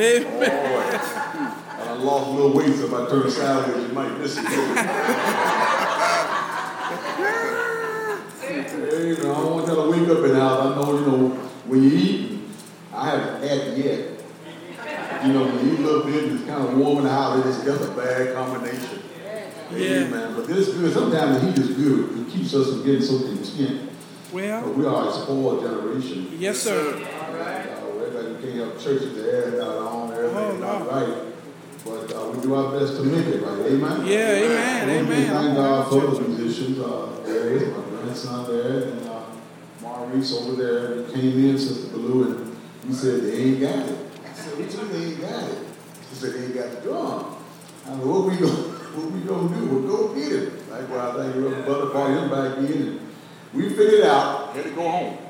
Amen. Right. I lost a little weight, so if I turn sideways, you might miss it. Amen. I don't want y'all to wake up and out. I know, you know, when you eat, I haven't had yet. You know, when you eat a little bit, it's kind of warming out. It's just a bad combination. Yeah. Amen. But this is good. Sometimes the heat is good. It keeps us from getting so content. Well, But we are a spoiled generation. yes, sir. Can't have churches to add out on there. Oh, not no. right. But uh, we do our best to make it right. Amen. Yeah, amen, we amen. Thank God for the musicians. Uh, there is my grandson there, and uh, Maurice over there. He came in, Sister Blue, and he said they ain't got it. I said, what you mean they ain't got it? He said they ain't got the drum. I said, what we gonna, what we gonna do? We'll go get it. Like, well, I think Butler brought him back in, and we figured out. Had to go home.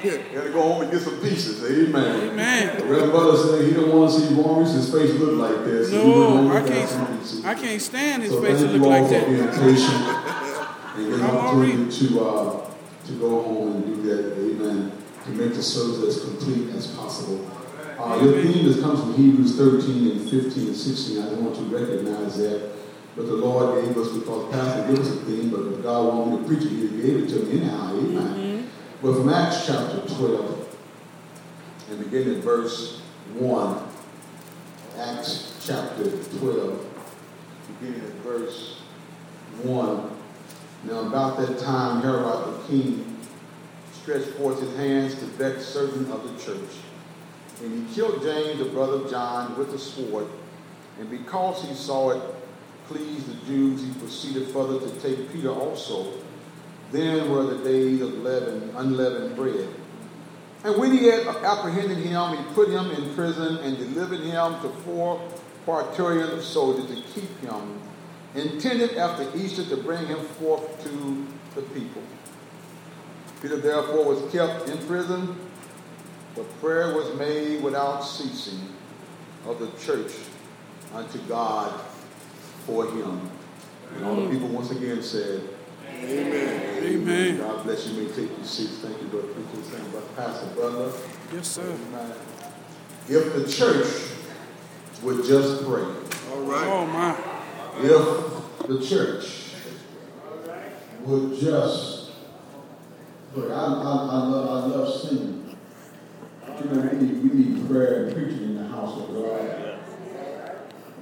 Had to go home and get some pieces. Amen. Amen. Reverend Butler said he don't want to see Maurice's face look like this. so he went home No, I and got some can't. I can't stand his So face to look you all like for that. being patient and getting I'm an already- opportunity to, uh, to go home and do that, amen, to make the service as complete as possible. Uh, your theme that comes from Hebrews 13 and 15 and 16, I don't want you to recognize that, but the Lord gave us, because Pastor gave us a theme, but if God wanted me to preach it, He gave it to me anyhow, amen. But from Acts chapter 12, and begin at verse 1, Acts chapter 12, beginning at verse 1. Now, about that time, Herod the king stretched forth his hands to vex certain of the church. And he killed James, the brother of John, with a sword. And because he saw it pleased the Jews, he proceeded further to take Peter also. Then were the days of leaven, unleavened bread. And when he had apprehended him, he put him in prison and delivered him to four praetorian soldiers to keep him, intended after Easter to bring him forth to the people. Peter therefore was kept in prison, but prayer was made without ceasing of the church unto God for him. And all the mm. people once again said, Amen. Amen. God bless you. You may take your seats. Thank you, brother. Preacher, saying about Pastor Butler. Yes, sir. Amen. If the church would just pray. All right. Oh, my. If the church would just pray. I, I, I, love, I love singing. You know, we need, we need prayer and preaching in the house of God.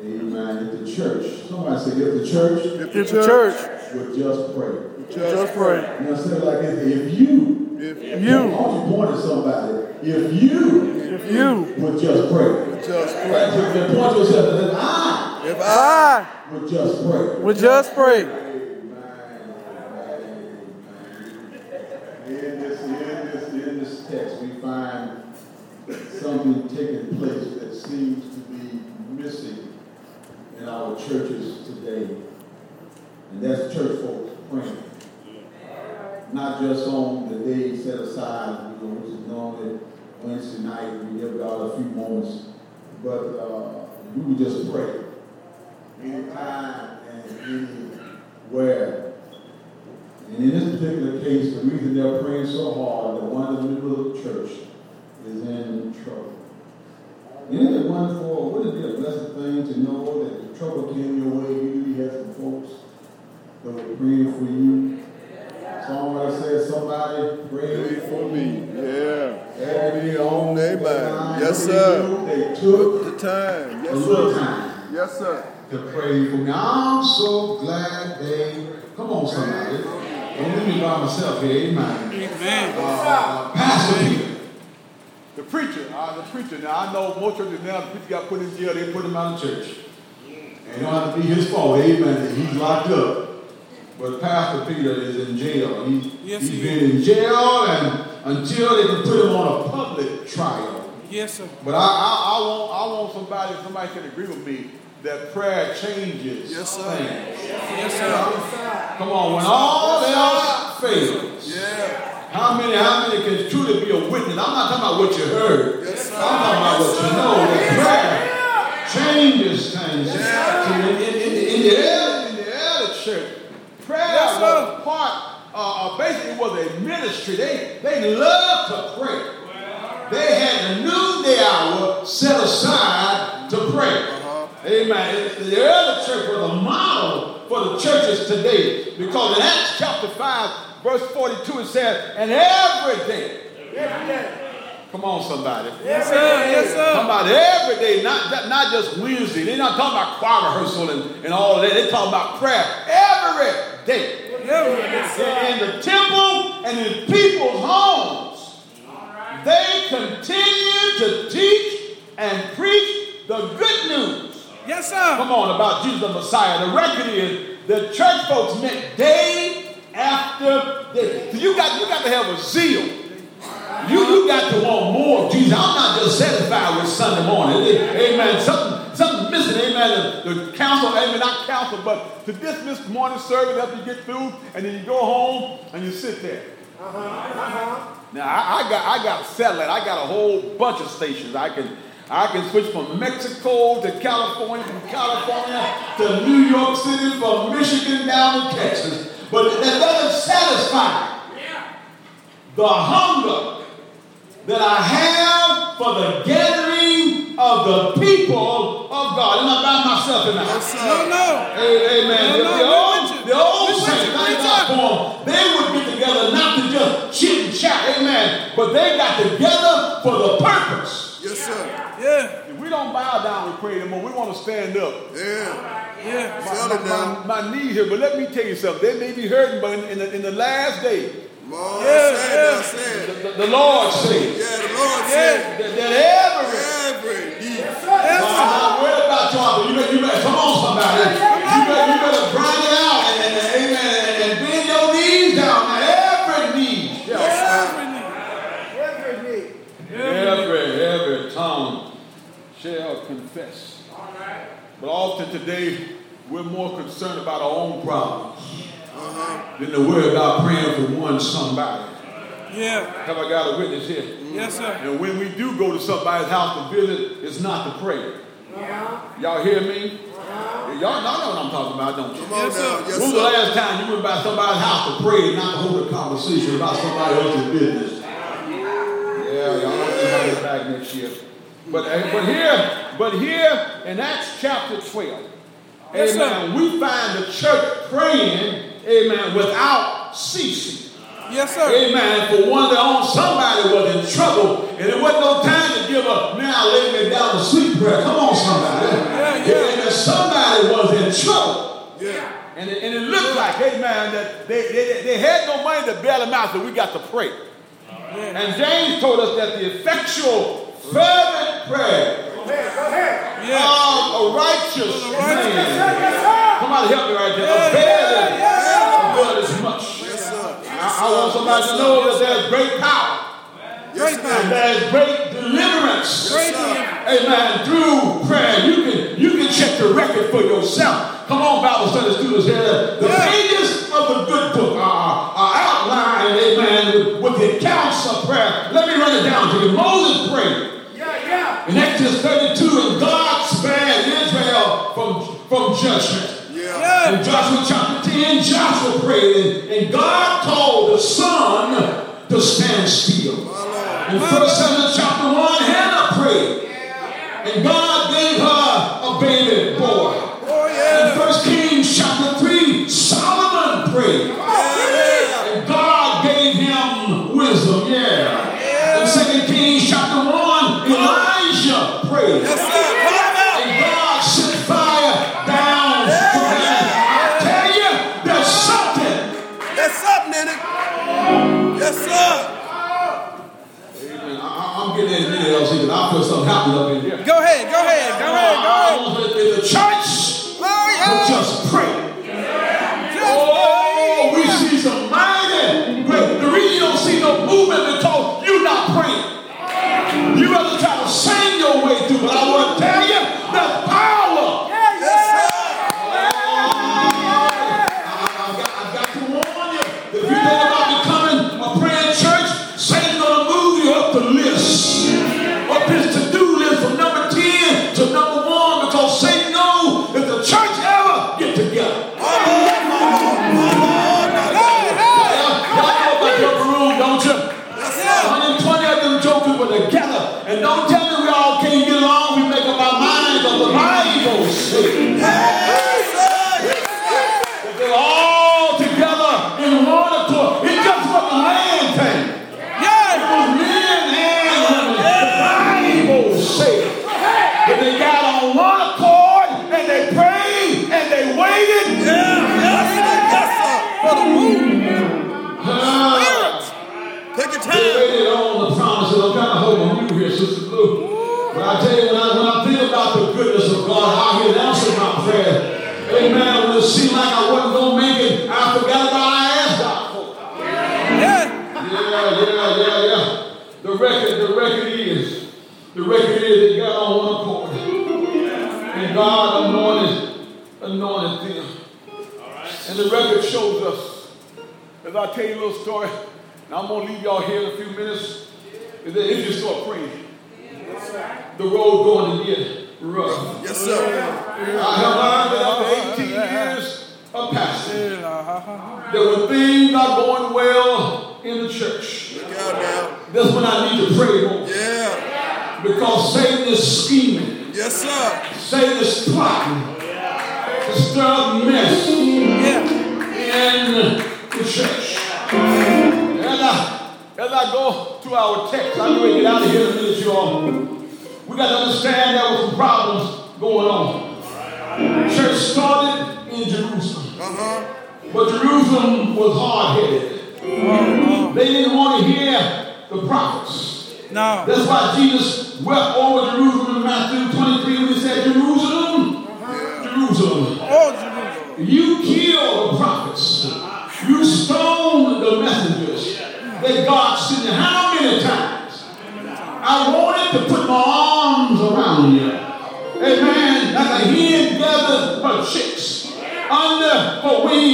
Amen. If the church, somebody say, if the church If the church would just pray. just pray. You know, say it like this. If you, If you, want you to point at somebody. If you if you, would just pray. Just Right, so you point yourself and say, I if I I would just pray. would just pray. In this, in this, in this text, we find something taking place that seems to be missing in our churches today. And that's church folks praying. Not just on the day set aside, you know, which is normally Wednesday night, we give God a few moments, but uh, we would just pray anytime and anywhere. And in this particular case, the reason they're praying so hard, the one in the middle of the church is in trouble. Isn't it wonderful? Wouldn't it be a blessed thing to know that the trouble came your way? You usually have some folks that were praying for you. Songwriter says, somebody pray for me. yeah, Had me on Amen. their mind. Yes, sir. They took the time. a Yes, little sir. time Yes, sir. to pray for me. I'm so glad they. Come on, somebody. Don't leave me by myself here. Amen. Amen. Uh, Pastor Peter. The preacher, uh, the preacher. Now I know most churches now the preacher got put in jail. They They put put him out of church. And it don't have to be his fault. Amen. that He's locked up. But Pastor Peter is in jail. He, Yes, he's he been in jail and until they can put him on a public trial. Yes, sir. But I, I, I want, I want somebody, somebody can agree with me that prayer changes Yes, sir. things. Yes, sir. Come on, when all else fails. Yeah. How many, how many can truly be a witness? I'm not talking about what you heard. Yes, sir. I'm talking about what you know. That prayer changes things. See, in, in, in, in the end, in the uh, uh, basically was a ministry. They, they loved to pray. They had a noonday hour set aside to pray. Uh-huh. Amen. The other church was a model for the churches today because in Acts chapter 5, verse 42, it says, and everything, everything Come on, somebody. Yes, sir. Yes, sir. Talking about every day, not, not, just Wednesday. They're not talking about choir rehearsal and, and all that. They're talking about prayer every day. In the temple and in people's homes. They continue to teach and preach the good news. Yes, sir. Come on, about Jesus the Messiah. The record is the church folks met day after day. So you got you got to have a zeal. You, you got to want more of Jesus. I'm not just satisfied with Sunday morning. Amen. Something, something missing. Amen. The, the council, amen, not council, but to dismiss the morning service after you get through, and then you go home and you sit there. Uh-huh, uh-huh. Now I, I, got I got satellite. I got a whole bunch of stations. I can I can switch from Mexico to California, from California to New York City, from Michigan down to Texas. But that doesn't satisfy yeah. the hunger that I have for the gathering of the people of God. I'm not by myself in the house. No, no. Hey, amen. No, the, no, the old, the old saints, you. thank Preach God for them, they would get together not to just chit and chat, amen, but they got together for the purpose. Yes, sir. Yeah. We don't bow down and pray anymore. We want to stand up. Yeah. Yeah. My, Settle my, my, my knee here, but let me tell you something. They may be hurting, but in, in, the, in the last day, Lord Yeah, said, yeah. I said. the, the, the Lord said Yeah, the Lord Yeah. said. that, that every Every need. Yes, I'm not worried about y'all, but you better, you better, come on, somebody. You better, you better grind it out and, and, and, amen, and, and bend your knees down. Now, every knee shall Every knee. Every, every tongue shall confess. All right. But often today, we're more concerned about our own problems than to worry about praying for one somebody. Yeah. Have I got a witness here? Yes, sir. And when we do go to somebody's house to visit, it's not to pray. Yeah. Y'all hear me? Uh-huh. Y'all know what I'm talking about, don't you? Come on Yes, sir. now. When was the last time you went by somebody's house to pray and not to hold a conversation about somebody else's business? Yeah, y'all want to have it back next year. But, uh, but here, but here in Acts chapter 12, Yes, sir. amen, we find the church praying, amen, without ceasing. Yes, sir. Amen. For one of their own, somebody was in trouble, and it wasn't no time to give up. Now I lay me down to sleep prayer. Come on, somebody. Yeah, yeah. Amen. Somebody was in trouble. Yeah. And it, and it looked like, amen, that they, they, they had no money to bail them out, so we got to pray. And James told us that the effectual, fervent prayer of a righteous man. Somebody help me right there. Yeah, I, want somebody to know that there's great power. Yes, And there's great deliverance. Amen. Through prayer, you can you can check the record for yourself. Come on, Bible study students here. The Yeah. pages of the good book are, are outlined, amen, with, with the accounts of prayer. Let me run it down to you. Moses prayed. Yeah, yeah. In Exodus 32, and God spared Israel from, from judgment. Yeah. Yeah. In Joshua chapter 10, Joshua prayed, and, and God called the sun to stand still. In 1 Samuel chapter 1, Hannah prayed, and God gave her a baby boy. Oh, In 1 Kings chapter 3, Solomon prayed, in here, I feel something happening up in here. Go ahead. Go ahead. Go ahead. Go ahead. want the church Oh, to yeah. just pray. Just Oh, we see some mighty great. The reason you don't see no movement because you're not praying. You rather try to sing your way through, but I want to tell you, there's power. Yes, sir. I've got, I've got to warn you. If you think about becoming a praying church, Satan's gonna move you up the list, And don't tell the record is that got on one accord. And God anointed, anointed them. And the record shows us, as I tell you a little story, and I'm going to leave y'all here in a few minutes, is that if you start praying, the road going to get rough. Yes, sir. I have learned that after 18 years of pastoring, Uh-huh. that when things not going well in the church, Look out now. that's when I need to pray more. Yeah. Because Satan is scheming, Yes, sir. Satan is plotting to stir up mess Yeah. in the church. As I, as I go to our text, I'm going to get out of here in a minute, you all. We got to understand there were some problems going on. Church started in Jerusalem, Uh-huh. but Jerusalem was hard-headed. They didn't want to hear the prophets. No. That's why Jesus wept over Jerusalem in Matthew 23 when he said, Jerusalem, Jerusalem, Oh, Jerusalem. you killed the prophets. You stoned the messengers that God sent you. How many times? I wanted to put my arms around you. Amen. Like a hen gathers her chicks under her wing,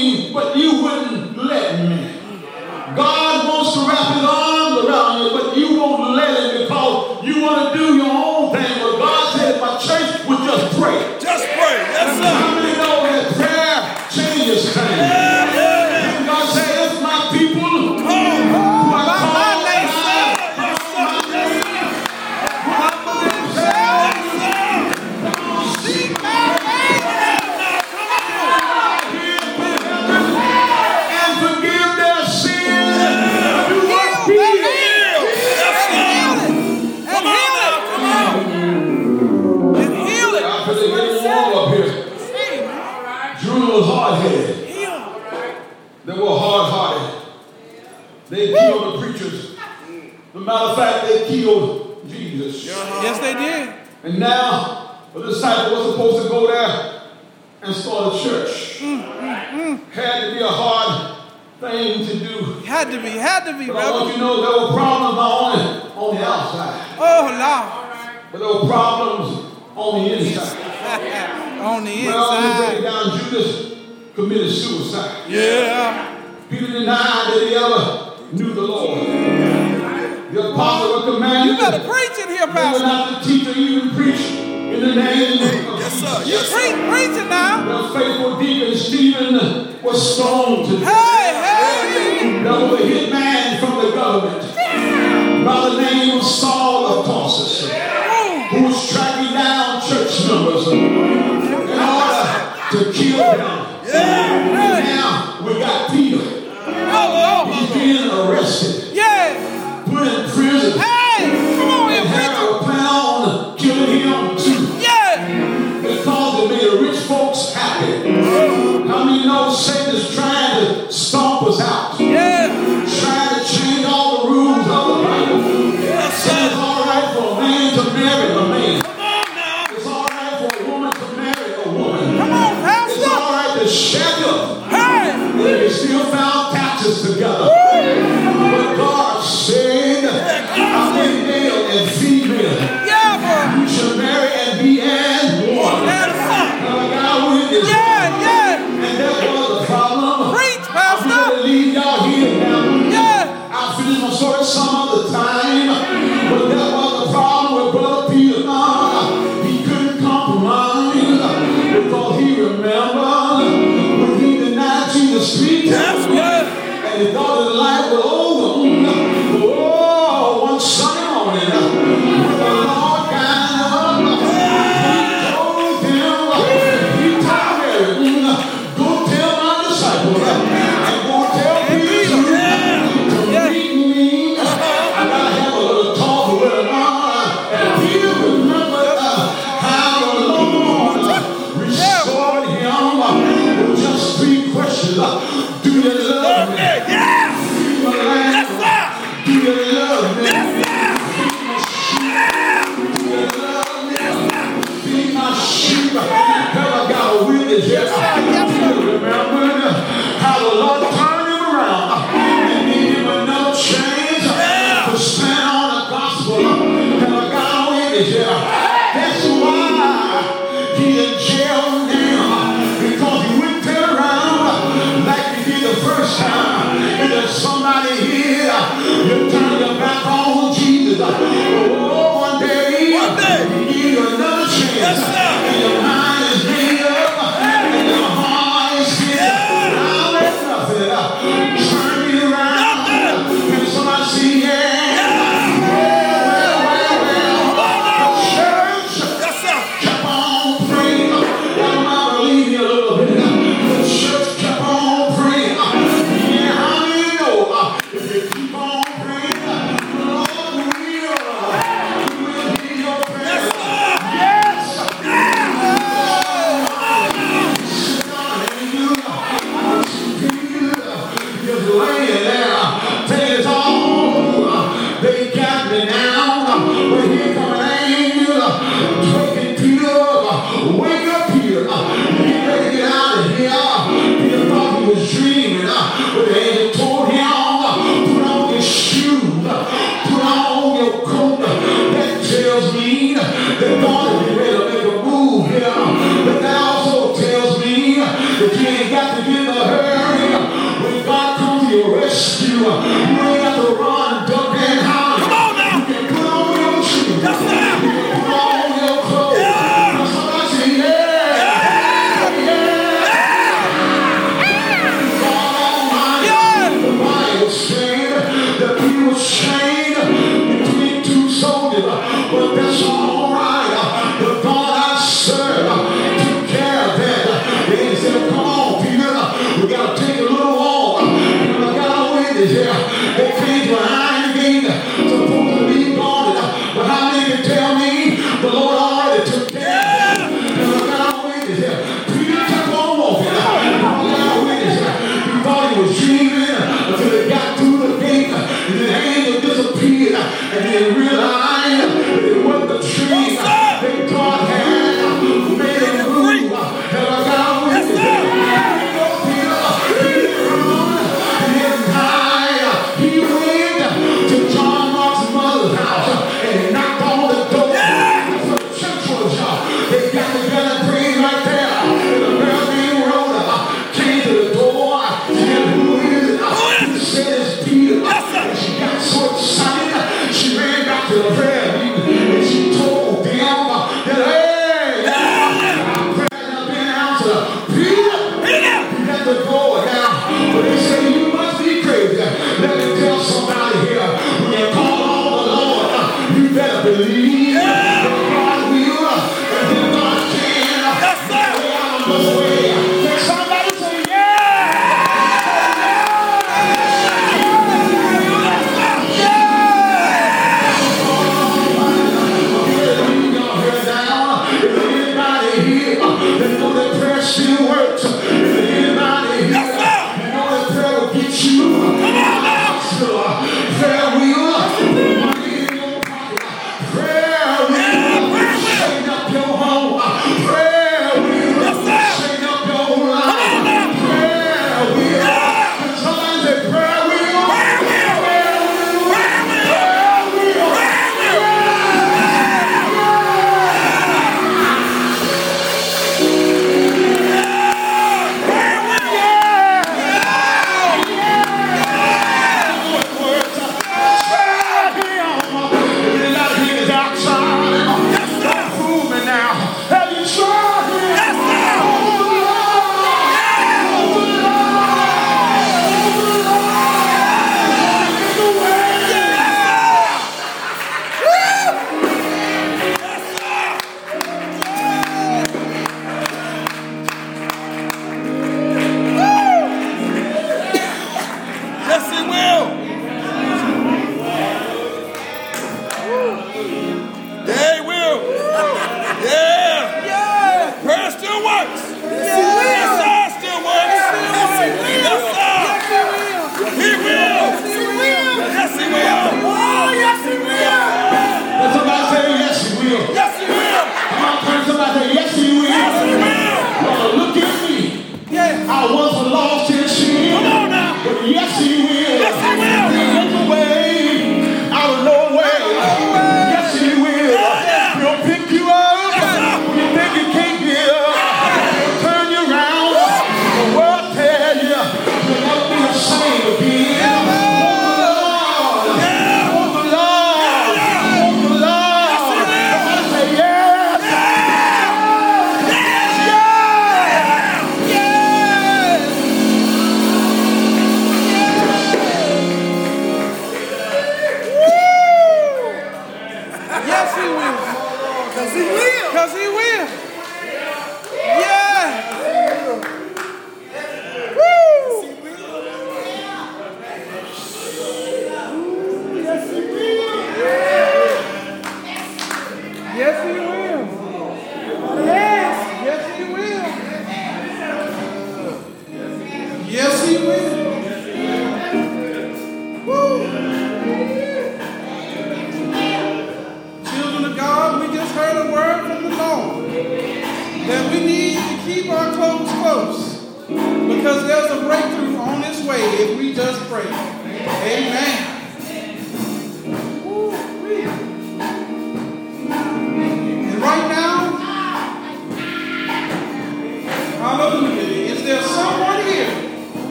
Jerusalem was hard-headed. They were hard-hearted. They killed the preachers. As a matter of fact, they killed Jesus. Yes, they did. And now, the disciple was supposed to go there and start a church. Mm, mm, mm. Had to be a hard thing to do. Had to be. Had to be, But I want you to know there were problems not only on the outside, Oh, Lord. but there were problems on the inside. On the inside. Well, let me break down. Judas committed suicide. Yeah. Peter denied that he ever knew the Lord. The apostle was commanded You better preach in here, Pastor. not to teach or even preach in the name of Yes, sir. You Yes, sir. preach, preach it now. The faithful deacon Stephen was stoned to death. Hey, hey. There was a hit man from the government by the name of Saul of Tarsus who was tracking down church members in order to kill them. Now we got Peter. He's being arrested,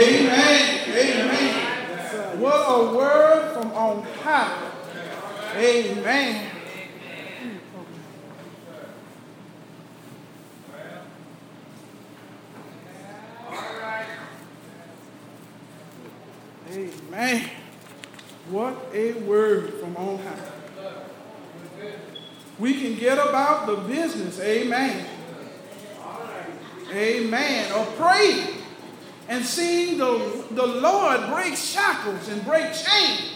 Amen. Amen. What a word from on high. Amen. Amen. What a word from on high. We can get about the business. Amen. Amen. Or pray and seeing the, the Lord break shackles and break chains,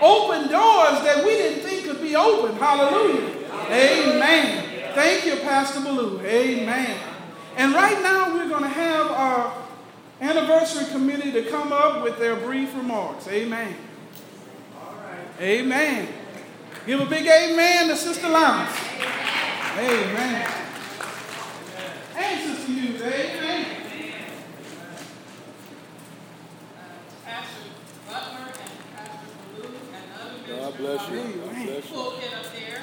open doors that we didn't think could be open. Hallelujah. Amen. Thank you, Pastor Malou. Amen. And right now, we're going to have our anniversary committee to come up with their brief remarks. Amen. Amen. Give a big amen to Sister Lounge. Amen. amen. And Sister Hughes, amen. Pastor Butler and Pastor and other God bless you. God bless you. Pulpit up there.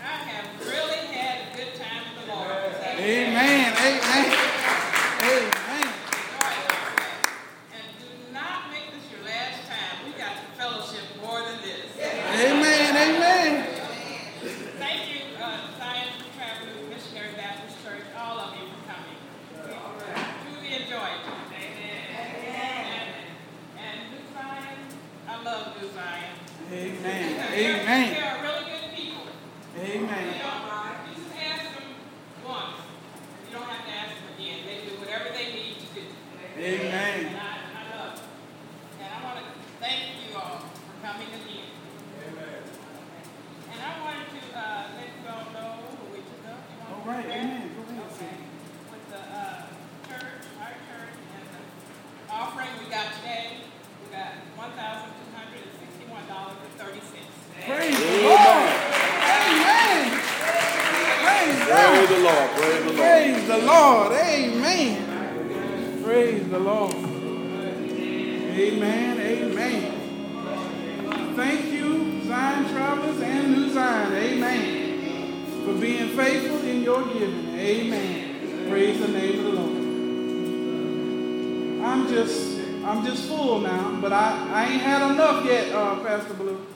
I have really had a good time with the Lord. Amen. Amen. Praise the Lord. Amen. Praise Praise the Lord. Praise the Lord. Praise the Lord. Amen. Praise the Lord. Amen. Amen. Thank you, Zion Travelers and New Zion. Amen. For being faithful in your giving. Amen. Praise the name of the Lord. I'm just, I'm just full now, but I, I ain't had enough yet, uh, Pastor Blue.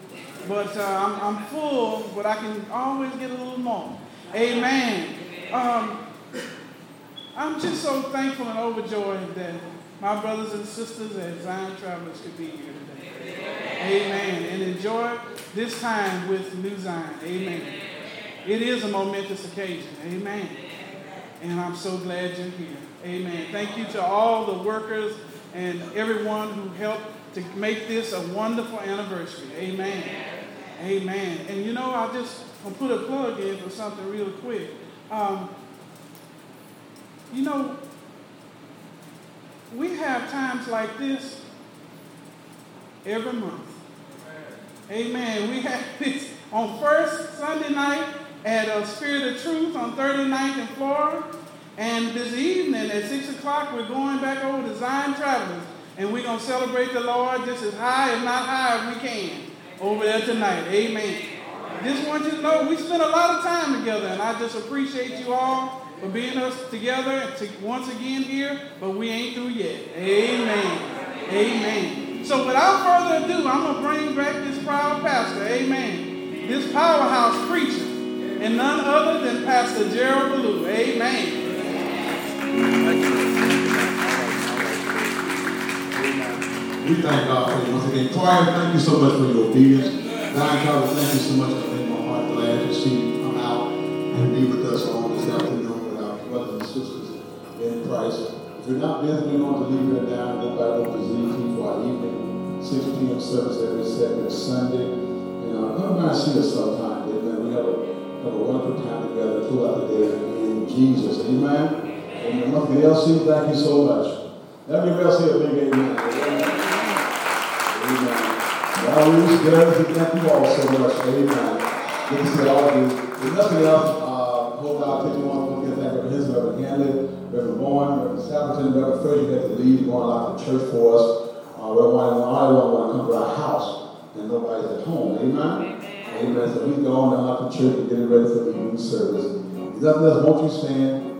But uh, I'm, I'm full, but I can always get a little more. Amen. Um, I'm just so thankful and overjoyed that my brothers and sisters at Zion Travelers could be here today. Amen. And enjoy this time with New Zion. Amen. It is a momentous occasion. Amen. And I'm so glad you're here. Amen. Thank you to all the workers and everyone who helped to make this a wonderful anniversary. Amen. Amen. And you know, I just I'll put a plug in for something real quick. Um, you know, we have times like this every month. Amen. We have this on first Sunday night at a Spirit of Truth on 39th and Florida. And this evening at 6 o'clock, we're going back over to Zion Travelers. And we're going to celebrate the Lord just as high, if not high, as we can over there tonight. Amen. Just want you to know we spent a lot of time together, and I just appreciate you all for being us together to, once again here, but we ain't through yet. Amen. Amen. So without further ado, I'm going to bring back this proud pastor. Amen. This powerhouse preacher, and none other than Pastor Gerald Ballou. Amen. We thank God for you once again. Toya, thank you so much for your obedience. Zion Travel, thank you so much for making my heart glad to see you come out and be with us all this afternoon with our brothers and sisters in Christ. If you're not visiting on to leave here down, go back over to ZT for our evening 6 p.m. service every second Sunday. And uh, come by and see us sometime. Amen. We have a, have a wonderful time together throughout the day in Jesus. Amen. Amen. Again, LC, thank you so much. Let me else a big amen. Amen. Amen. God really does and thank you all so much. Amen. Good to see all of you. If nothing else, uh, hold God take you on. Forget that Reverend His, Reverend Hanley, Reverend Bourne, Reverend Stapleton, Reverend Frazier to leave, going out to church for us. Uh, Reverend I don't want to come to our house and nobody's at home. Amen. Amen. So we go on out to church and getting ready for the evening service. If nothing else, won't you stand?